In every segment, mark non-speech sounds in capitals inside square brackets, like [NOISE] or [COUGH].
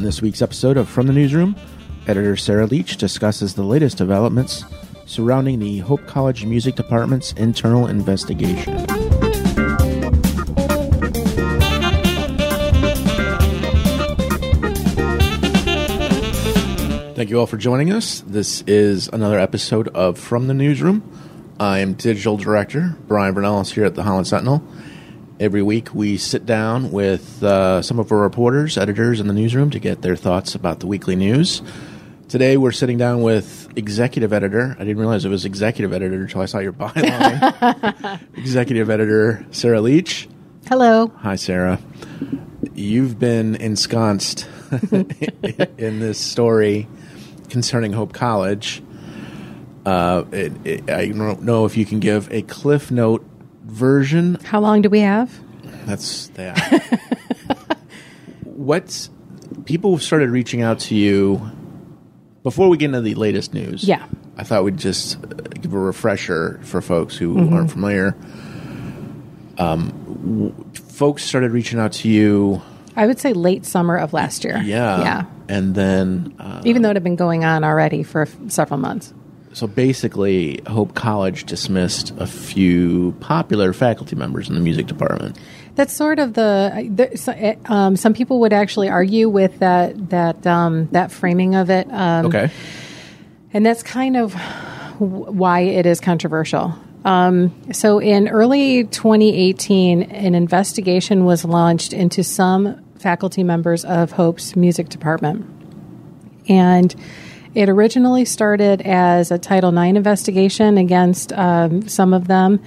On this week's episode of From the Newsroom, editor Sarah Leach discusses the latest developments surrounding the Hope College Music Department's internal investigation. Thank you all for joining us. This is another episode of From the Newsroom. I am digital director Brian Bernellis here at the Holland Sentinel. Every week we sit down with uh, some of our reporters, editors in the newsroom to get their thoughts about the weekly news. Today we're sitting down with executive editor. I didn't realize it was executive editor until I saw your [LAUGHS] byline. executive editor Sarah Leach. Hello. Hi, Sarah. You've been ensconced [LAUGHS] in this story concerning Hope College. Uh, it, it, I don't know if you can give a Cliff Note version. How long do we have? That's that. [LAUGHS] What's people started reaching out to you before we get into the latest news? Yeah. I thought we'd just uh, give a refresher for folks who aren't familiar. Um, w- folks started reaching out to you. I would say late summer of last year. Yeah. Yeah. And then, uh, Even though it had been going on already for f- several months. So basically, Hope College dismissed a few popular faculty members in the music department. That's sort of the. the so, eh, um, some people would actually argue with that that um, that framing of it. Um, Okay. and that's kind of why it is controversial. Um, so, in early 2018, an investigation was launched into some faculty members of Hope's music department. And it originally started as a Title IX investigation against um, some of them.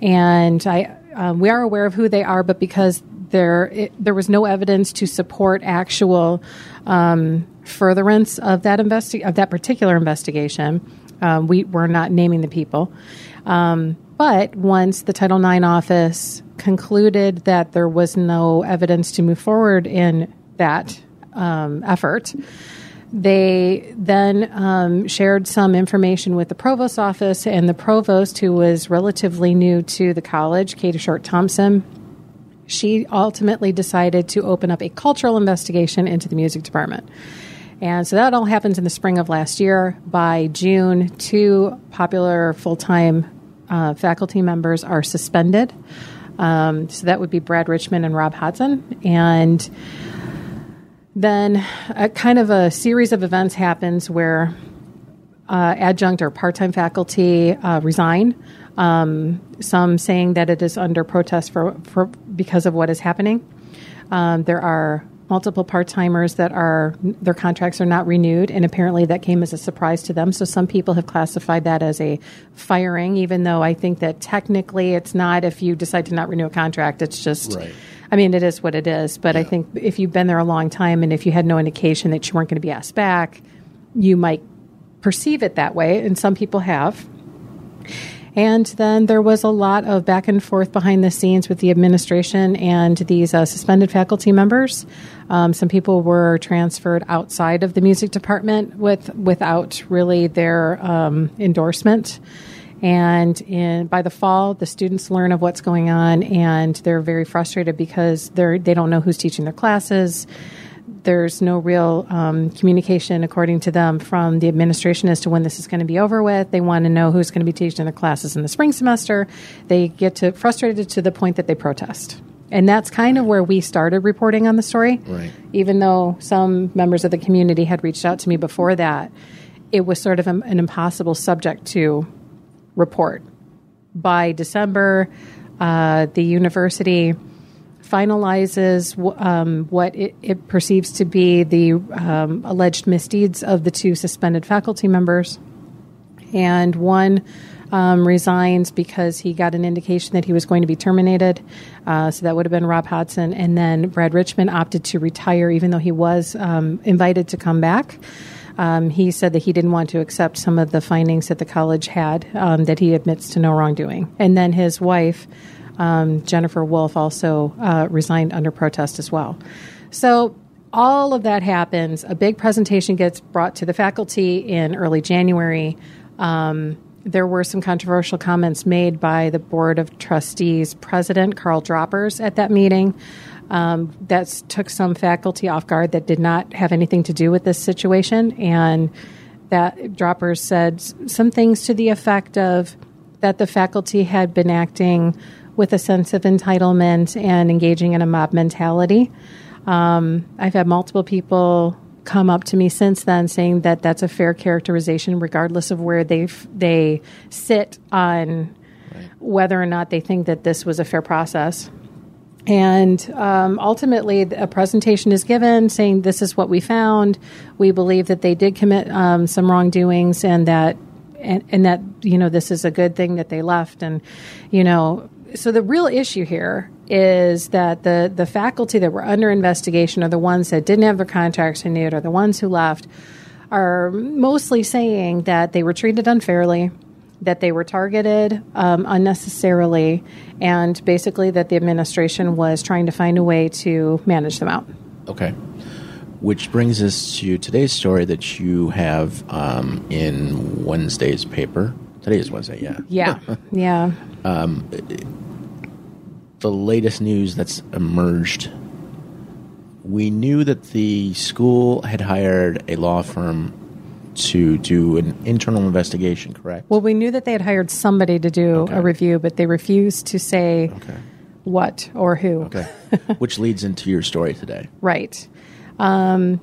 And I, um, we are aware of who they are, but because there, it, there was no evidence to support actual um, furtherance of that investi- of that particular investigation, um, we were not naming the people. Um, but once the Title IX office concluded that there was no evidence to move forward in that um, effort, they then um, shared some information with the provost's office, and the provost, who was relatively new to the college, Cady Short Thompson, she ultimately decided to open up a cultural investigation into the music department. And so that all happens in the spring of last year. By June, two popular full time uh, faculty members are suspended. Um, so that would be Brad Richmond and Rob Hodson. And then a kind of a series of events happens where uh, adjunct or part-time faculty uh, resign. Um, some saying that it is under protest for, for because of what is happening. Um, there are multiple part-timers that are their contracts are not renewed, and apparently that came as a surprise to them. So some people have classified that as a firing, even though I think that technically it's not. If you decide to not renew a contract, it's just. Right. I mean, it is what it is. But I think if you've been there a long time, and if you had no indication that you weren't going to be asked back, you might perceive it that way, and some people have. And then there was a lot of back and forth behind the scenes with the administration and these uh, suspended faculty members. Um, some people were transferred outside of the music department with without really their um, endorsement. And in, by the fall, the students learn of what's going on, and they're very frustrated because they're they don't know who's teaching their classes there's no real um, communication, according to them, from the administration as to when this is going to be over with. They want to know who's going to be teaching the classes in the spring semester. They get to frustrated to the point that they protest. And that's kind of where we started reporting on the story. Right. Even though some members of the community had reached out to me before that, it was sort of an impossible subject to report. By December, uh, the university finalizes um, what it, it, perceives to be the um, alleged misdeeds of the two suspended faculty members. and one um, resigns because he got an indication that he was going to be terminated. Uh, so that would have been Rob Hodson. And then Brad Richmond opted to retire, even though he was um, invited to come back. Um, he said that he didn't want to accept some of the findings that the college had, um, that he admits to no wrongdoing. And then his wife, um, Jennifer Wolf, also uh, resigned under protest as well. So all of that happens. A big presentation gets brought to the faculty in early January. Um, there were some controversial comments made by the Board of Trustees President Karl Droppers at that meeting. Um, that took some faculty off guard that did not have anything to do with this situation. And that Droppers said some things to the effect of that the faculty had been acting with a sense of entitlement and engaging in a mob mentality. Um, I've had multiple people come up to me since then saying that that's a fair characterization, regardless of where they they sit on right. whether or not they think that this was a fair process. And um, ultimately, a presentation is given saying this is what we found. We believe that they did commit um, some wrongdoings, and that and, and that you know this is a good thing that they left. And you know, so the real issue here is that the the faculty that were under investigation are the ones that didn't have their contracts renewed, or the ones who left, are mostly saying that they were treated unfairly that they were targeted um, unnecessarily, and basically that the administration was trying to find a way to manage them out. Okay. Which brings us to today's story that you have um, in Wednesday's paper. Today is Wednesday, yeah. Yeah, [LAUGHS] yeah. Um, the latest news that's emerged. We knew that the school had hired a law firm to do an internal investigation, correct? Well, we knew that they had hired somebody to do okay. a review, but they refused to say okay. what or who. Okay. [LAUGHS] Which leads into your story today. Right. Um,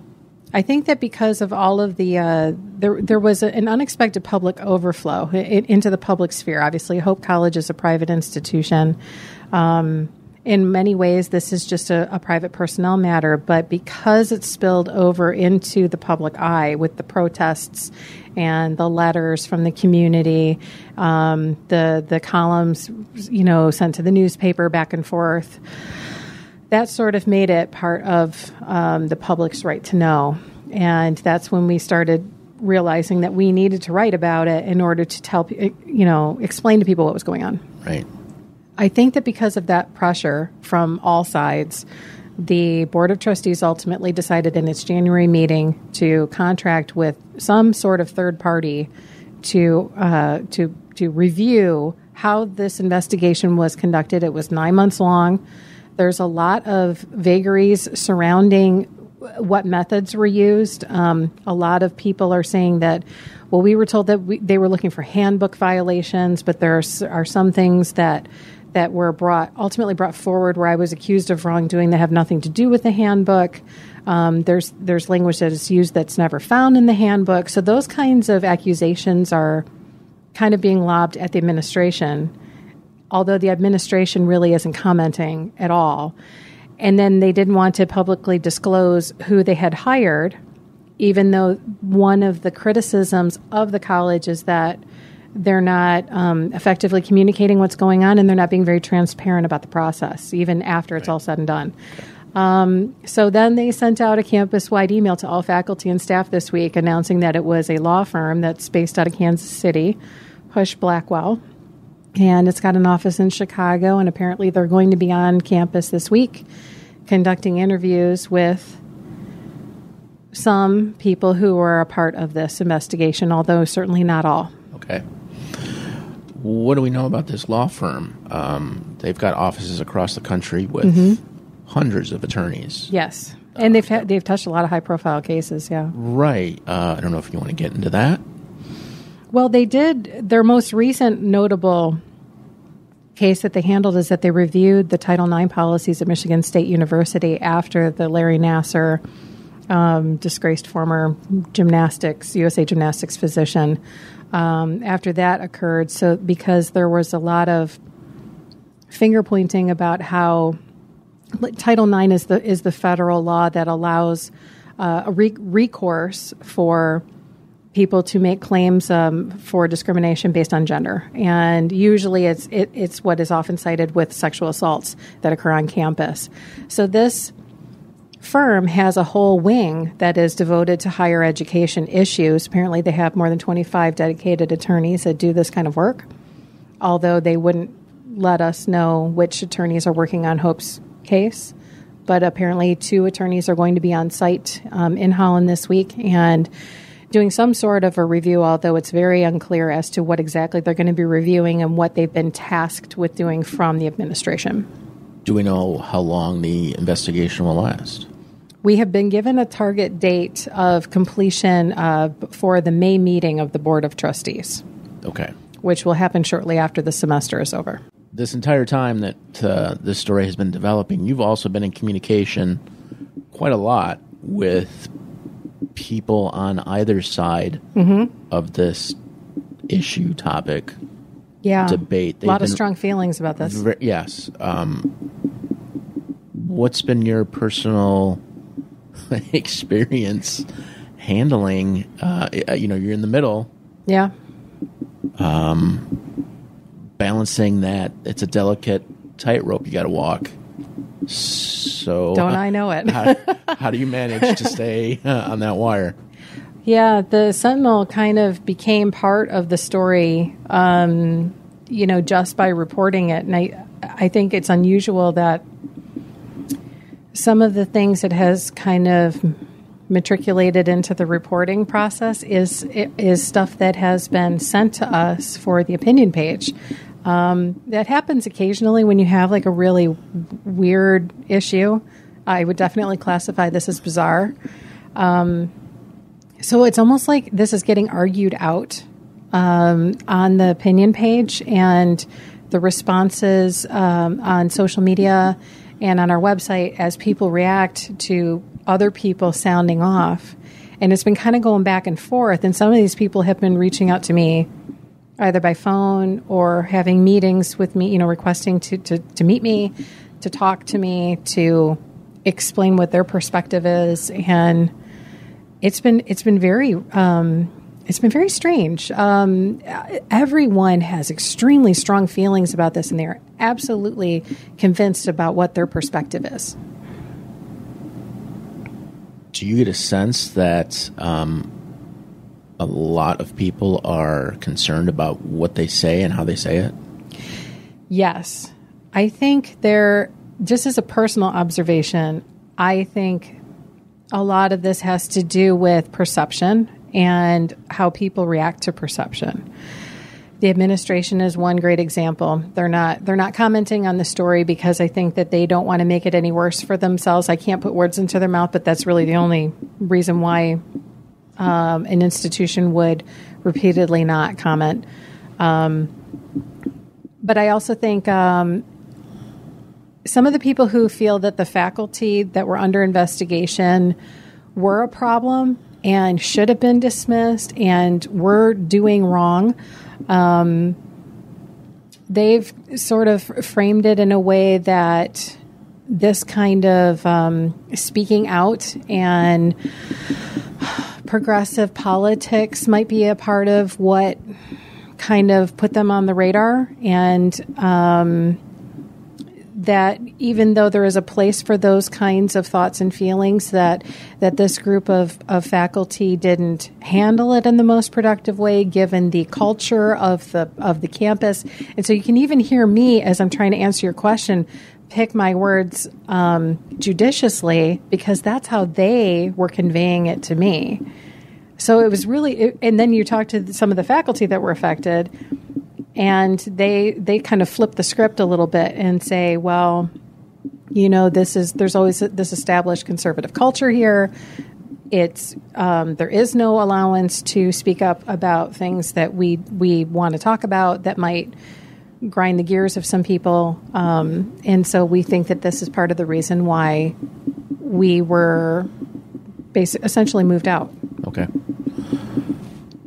I think that because of all of the, uh, there, there was a, an unexpected public overflow into the public sphere. Obviously, Hope College is a private institution. Um, in many ways, this is just a, a, private personnel matter, but because it spilled over into the public eye with the protests and the letters from the community, um, the the columns, you know, sent to the newspaper back and forth, that sort of made it part of um, the public's right to know, and that's when we started realizing that we needed to write about it in order to tell you know explain to people what was going on. Right. I think that because of that pressure from all sides, the Board of Trustees ultimately decided in its January meeting to contract with some sort of third party to uh, to to review how this investigation was conducted. It was nine months long. There's a lot of vagaries surrounding what methods were used. Um, a lot of people are saying that, well, we were told that we, they were looking for handbook violations, but there are, are some things that that were brought ultimately brought forward where I was accused of wrongdoing that have nothing to do with the handbook. Um, there's there's language that is used that's never found in the handbook. So those kinds of accusations are kind of being lobbed at the administration, although the administration really isn't commenting at all. And then they didn't want to publicly disclose who they had hired, even though one of the criticisms of the college is that they're not um, effectively communicating what's going on and they're not being very transparent about the process, even after it's all said and done. Um, so then they sent out a campus wide email to all faculty and staff this week announcing that it was a law firm that's based out of Kansas City, Husch Blackwell. And it's got an office in Chicago, and apparently they're going to be on campus this week conducting interviews with some people who were a part of this investigation, although certainly not all. Okay. What do we know about this law firm? Um, they've got offices across the country with mm-hmm. hundreds of attorneys. Yes, and they've ha- they've touched a lot of high profile cases. Yeah, right. Uh, I don't know if you want to get into that. Well, they did. Their most recent notable case that they handled is that they reviewed the Title IX policies at Michigan State University after the Larry Nassar, um, disgraced former gymnastics USA gymnastics physician, um, after that occurred. So, because there was a lot of finger pointing about how Title IX is the is the federal law that allows uh, a re- recourse for people to make claims um, for discrimination based on gender, and usually it's it, it's what is often cited with sexual assaults that occur on campus. So this firm has a whole wing that is devoted to higher education issues. Apparently, they have more than 25 dedicated attorneys that do this kind of work, although they wouldn't let us know which attorneys are working on Hope's case. But apparently, two attorneys are going to be on site um, in Holland this week and doing some sort of a review, although it's very unclear as to what exactly they're going to be reviewing and what they've been tasked with doing from the administration. Do we know how long the investigation will last? We have been given a target date of completion uh, for the May meeting of the Board of Trustees, Okay. which will happen shortly after the semester is over. This entire time that uh, this story has been developing, you've also been in communication quite a lot with people on either side of this issue topic Yeah. debate. A They've lot of strong feelings about this. Ver- yes. Um, what's been your personal [LAUGHS] experience handling? Uh, you know, you're in the middle, Yeah. Um, balancing that. It's a delicate tightrope you got to walk. So, Don't I know it? how, how do you manage to stay uh, on that wire? Yeah, the Sentinel kind of became part of the story, um, you know, just by reporting it. And I, I think it's unusual that some of the things it has kind of matriculated into the reporting process is is stuff that has been sent to us for the opinion page. Um, that happens occasionally when you have like a really weird issue. I would definitely classify this as bizarre. So it's almost like this is getting argued out um, on the opinion page and the responses um, on social media and on our website as people react to other people sounding off. And it's been kind of going back and forth. And some of these people have been reaching out to me either by phone or having meetings with me, you know, requesting to, to, to meet me, to talk to me, to explain what their perspective is. And it's been it's been very um, it's been very strange. Um, everyone has extremely strong feelings about this, and they are absolutely convinced about what their perspective is. Do you get a sense that um, a lot of people are concerned about what they say and how they say it? Yes, I think there. Just as a personal observation, I think a lot of this has to do with perception and how people react to perception. The administration is one great example. They're not they're not commenting on the story because I think that they don't want to make it any worse for themselves. I can't put words into their mouth, but that's really the only reason why um, an institution would repeatedly not comment. Um, but I also think um, some of the people who feel that the faculty that were under investigation were a problem and should have been dismissed and were doing wrong. Um, they've sort of framed it in a way that this kind of um, speaking out and progressive politics might be a part of what kind of put them on the radar and um, that even though there is a place for those kinds of thoughts and feelings that that this group of, of faculty didn't handle it in the most productive way given the culture of the of the campus. And so you can even hear me as I'm trying to answer your question pick my words um, judiciously because that's how they were conveying it to me. So it was really and then you talk to some of the faculty that were affected and they they kind of flip the script a little bit and say, well, you know, this is there's always this established conservative culture here. It's um, there is no allowance to speak up about things that we we want to talk about that might grind the gears of some people, um, and so we think that this is part of the reason why we were basi- essentially moved out. Okay.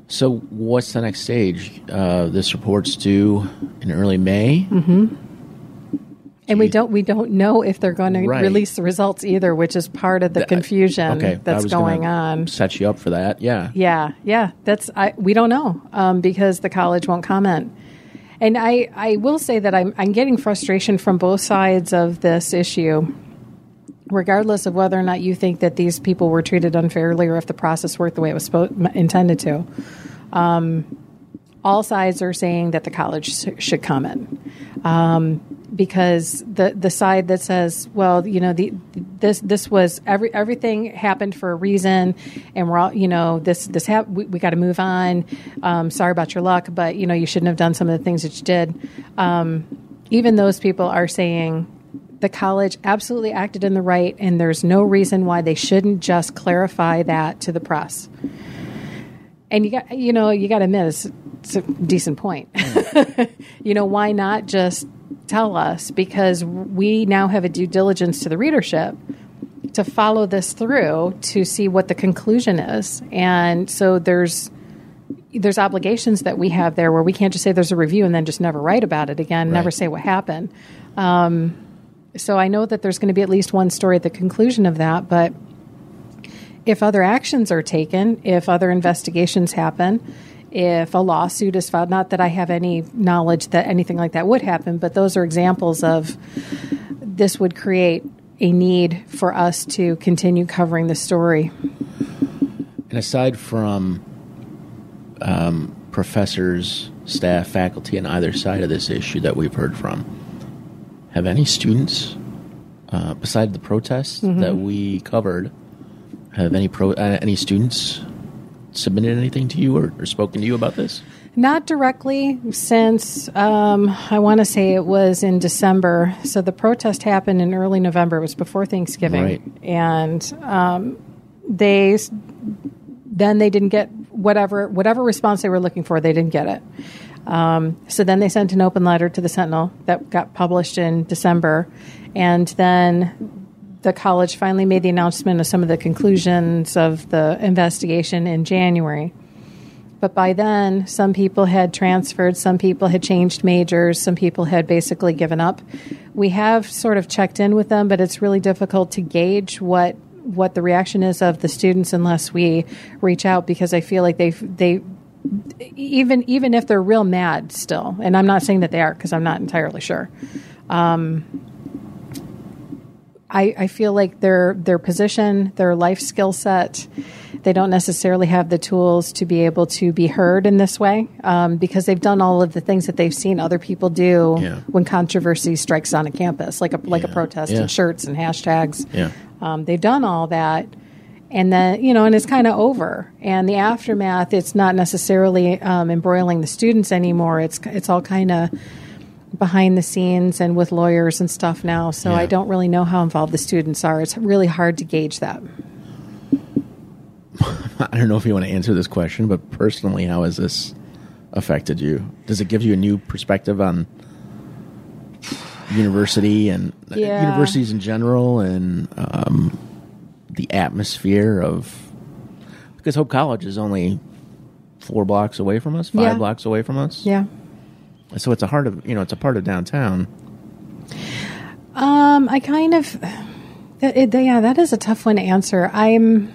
So, what's the next stage? Uh, this report's due in early May. And we don't we don't know if they're going to release the results either, which is part of the confusion Okay, that's going on. Set you up for that. Yeah. Yeah, yeah. That's I. We don't know um, because the college won't comment. And I, I will say that I'm, I'm getting frustration from both sides of this issue, regardless of whether or not you think that these people were treated unfairly or if the process worked the way it was spo- intended to. Um, all sides are saying that the college sh- should comment um, because the the side that says, well, you know, the this this was every everything happened for a reason, and we're all, you know, this this hap- we, we got to move on. Um, sorry about your luck, but you know, you shouldn't have done some of the things that you did. Um, even those people are saying the college absolutely acted in the right, and there's no reason why they shouldn't just clarify that to the press. And you got, you know, you got to admit it's, it's a decent point. [LAUGHS] you know, why not just tell us? Because we now have a due diligence to the readership to follow this through to see what the conclusion is. And so there's there's obligations that we have there where we can't just say there's a review and then just never write about it again, never say what happened. Um, so I know that there's going to be at least one story at the conclusion of that, but if other actions are taken, if other investigations happen, if a lawsuit is filed, not that I have any knowledge that anything like that would happen, but those are examples of this would create a need for us to continue covering the story. And aside from um, professors, staff, faculty on either side of this issue that we've heard from, have any students, uh, beside the protests Mm-hmm. that we covered, have any pro uh, any students submitted anything to you or, or spoken to you about this? Not directly, since um, I want to say it was in December. So the protest happened in early November. It was before Thanksgiving, Right. and um, they then they didn't get whatever whatever response they were looking for. They didn't get it. Um, so then they sent an open letter to the Sentinel that got published in December, and then the college finally made the announcement of some of the conclusions of the investigation in January. But by then, some people had transferred, some people had changed majors, some people had basically given up. We have sort of checked in with them, but it's really difficult to gauge what what the reaction is of the students unless we reach out because I feel like they they even even if they're real mad still, and I'm not saying that they are because I'm not entirely sure. I, I feel like their their position, their life skill set, they don't necessarily have the tools to be able to be heard in this way um, because they've done all of the things that they've seen other people do Yeah. when controversy strikes on a campus, like a like a protest Yeah. and shirts and hashtags. Yeah. Um, they've done all that, and then you know, and it's kind of over. And the aftermath, it's not necessarily um, embroiling the students anymore. It's it's all kind of behind the scenes and with lawyers and stuff now. So Yeah. I don't really know how involved the students are. It's really hard to gauge that. [LAUGHS] I don't know if you want to answer this question, but personally, how has this affected you? Does it give you a new perspective on university and uh, Yeah. universities in general and um, the atmosphere of? Because Hope College is only four blocks away from us, five Yeah. blocks away from us. Yeah. So it's a heart of you know it's a part of downtown. Um, I kind of, that, it, yeah, that is a tough one to answer. I'm,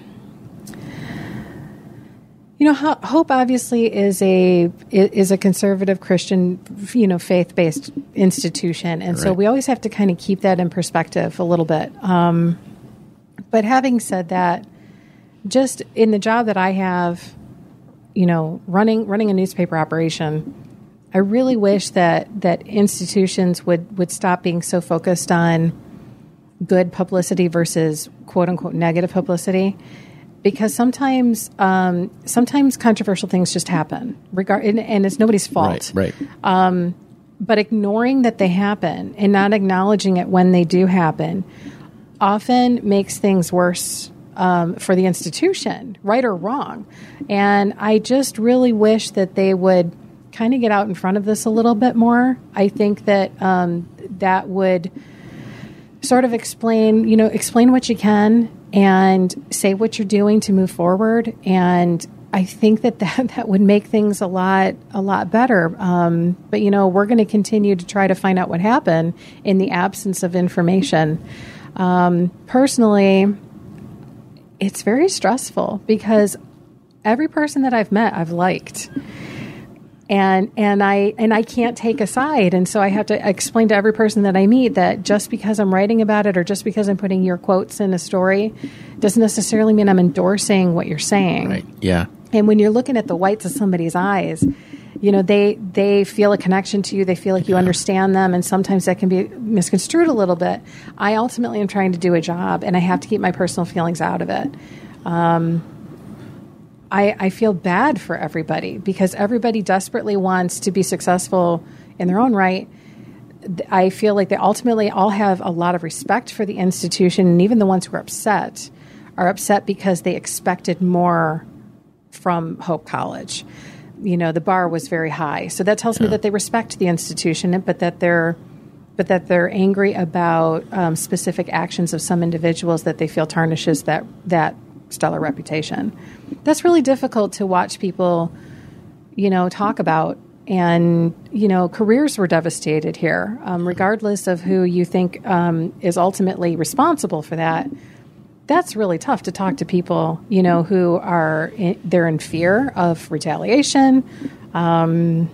you know, Hope obviously is a is a conservative Christian, you know, faith based institution, and so we always have to kind of keep that in perspective a little bit. Um, but having said that, just in the job that I have, you know, running running a newspaper operation, I really wish that that institutions would would stop being so focused on good publicity versus quote unquote negative publicity, because sometimes um, sometimes controversial things just happen, regard and, and it's nobody's fault Right, right. but ignoring that they happen and not acknowledging it when they do happen often makes things worse um, for the institution, right or wrong. And I just really wish that they would kind of get out in front of this a little bit more. I think that um, that would sort of explain, you know, explain what you can and say what you're doing to move forward and I think that, [LAUGHS] that that would make things a lot a lot better. Um, but you know, we're going to continue to try to find out what happened in the absence of information. Um, personally, it's very stressful because every person that I've met, I've liked and and I and I can't take a side, and so I have to explain to every person that I meet that just because I'm writing about it or just because I'm putting your quotes in a story doesn't necessarily mean I'm endorsing what you're saying. Right. Yeah. And when you're looking at the whites of somebody's eyes, you know they they feel a connection to you. They feel like you understand them, and sometimes that can be misconstrued a little bit. I ultimately am trying to do a job, and I have to keep my personal feelings out of it. Um, I, I feel bad for everybody because everybody desperately wants to be successful in their own right. I feel like they ultimately all have a lot of respect for the institution, and even the ones who are upset are upset because they expected more from Hope College. You know, the bar was very high, so that tells me that they respect the institution, but that they're but that they're angry about um, specific actions of some individuals that they feel tarnishes that that stellar reputation. That's really difficult to watch people, you know, talk about. And, you know, careers were devastated here, um, regardless of who you think um, is ultimately responsible for that. That's really tough to talk to people, you know, who are in, they're in fear of retaliation. Um,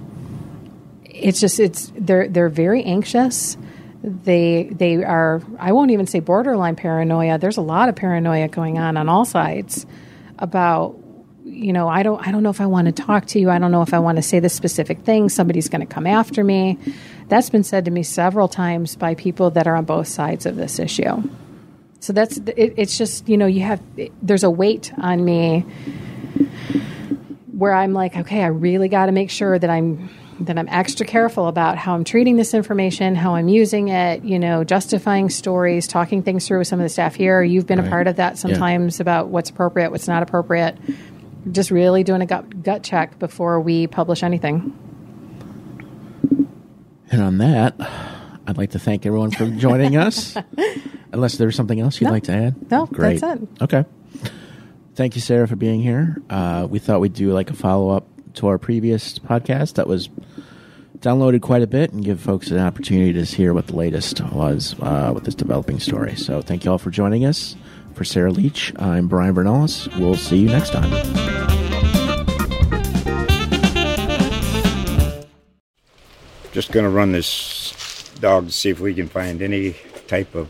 it's just it's they're they're very anxious they they are I won't even say borderline paranoia. There's a lot of paranoia going on on all sides about you know I don't I don't know if I want to talk to you. I don't know if I want to say this specific thing. Somebody's going to come after me. That's been said to me several times by people that are on both sides of this issue. So that's it, it's just you know you have there's a weight on me where I'm like okay I really got to make sure that I'm that I'm extra careful about how I'm treating this information, how I'm using it, you know, justifying stories, talking things through with some of the staff here. You've been right. a part of that sometimes yeah. about what's appropriate, what's not appropriate. Just really doing a gut, gut check before we publish anything. And on that, I'd like to thank everyone for joining us. [LAUGHS] Unless there's something else you'd no. like to add? No, Great. that's it. Okay. Thank you, Sarah, for being here. Uh, we thought we'd do like a follow up to our previous podcast that was downloaded quite a bit and give folks an opportunity to hear what the latest was uh, with this developing story. So thank you all for joining us. For Sarah Leach, I'm Brian Bernallis. We'll see you next time. Just going to run this dog to see if we can find any type of